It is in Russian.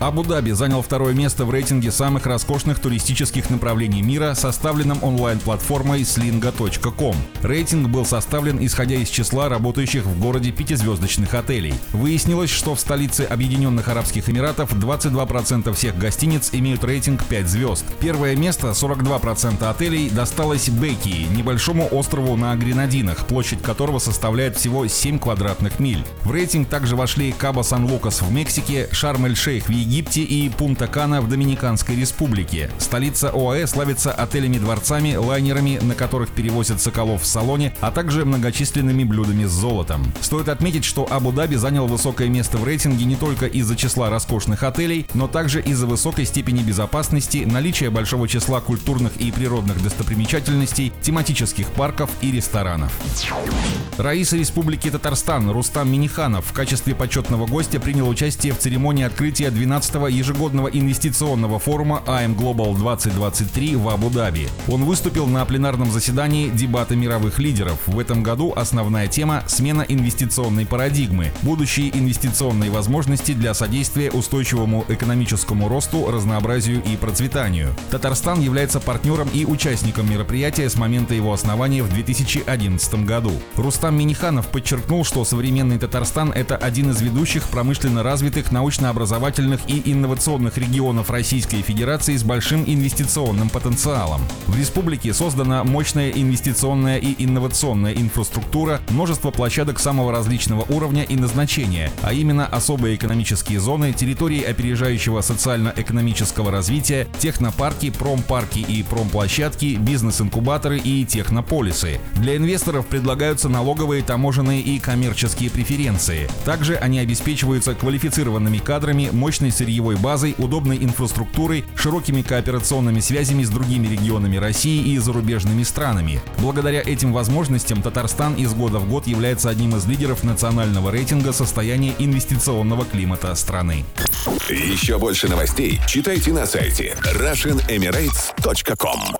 Абу-Даби занял второе место в рейтинге самых роскошных туристических направлений мира, составленном онлайн-платформой slinga.com. Рейтинг был составлен исходя из числа работающих в городе пятизвездочных отелей. Выяснилось, что в столице Объединенных Арабских Эмиратов 22% всех гостиниц имеют рейтинг 5 звезд. Первое место, 42% отелей, досталось Бекии, небольшому острову на Гренадинах, площадь которого составляет всего 7 квадратных миль. В рейтинг также вошли Каба Сан-Лукас в Мексике, Шарм-эль-Шейх в Египте, Египте и Пунта-Кана в Доминиканской республике. Столица ОАЭ славится отелями-дворцами, лайнерами, на которых перевозят соколов в салоне, а также многочисленными блюдами с золотом. Стоит отметить, что Абу-Даби занял высокое место в рейтинге не только из-за числа роскошных отелей, но также из-за высокой степени безопасности, наличия большого числа культурных и природных достопримечательностей, тематических парков и ресторанов. Раиса Республики Татарстан Рустам Миниханов в качестве почетного гостя принял участие в церемонии открытия 12 12-го ежегодного инвестиционного форума IM Global 2023 в Абу-Даби. Он выступил на пленарном заседании дебата мировых лидеров. В этом году основная тема – смена инвестиционной парадигмы, будущие инвестиционные возможности для содействия устойчивому экономическому росту, разнообразию и процветанию. Татарстан является партнером и участником мероприятия с момента его основания в 2011 году. Рустам Миниханов подчеркнул, что современный Татарстан – это один из ведущих промышленно развитых научно-образовательных и инновационных регионов Российской Федерации с большим инвестиционным потенциалом. В республике создана мощная инвестиционная и инновационная инфраструктура, множество площадок самого различного уровня и назначения, а именно особые экономические зоны, территории опережающего социально-экономического развития, технопарки, промпарки и промплощадки, бизнес-инкубаторы и технополисы. Для инвесторов предлагаются налоговые, таможенные и коммерческие преференции. Также они обеспечиваются квалифицированными кадрами, мощной сырьевой базой, удобной инфраструктурой, широкими кооперационными связями с другими регионами России и зарубежными странами. Благодаря этим возможностям Татарстан из года в год является одним из лидеров национального рейтинга состояния инвестиционного климата страны. Еще больше новостей читайте на сайте RussianEmirates.com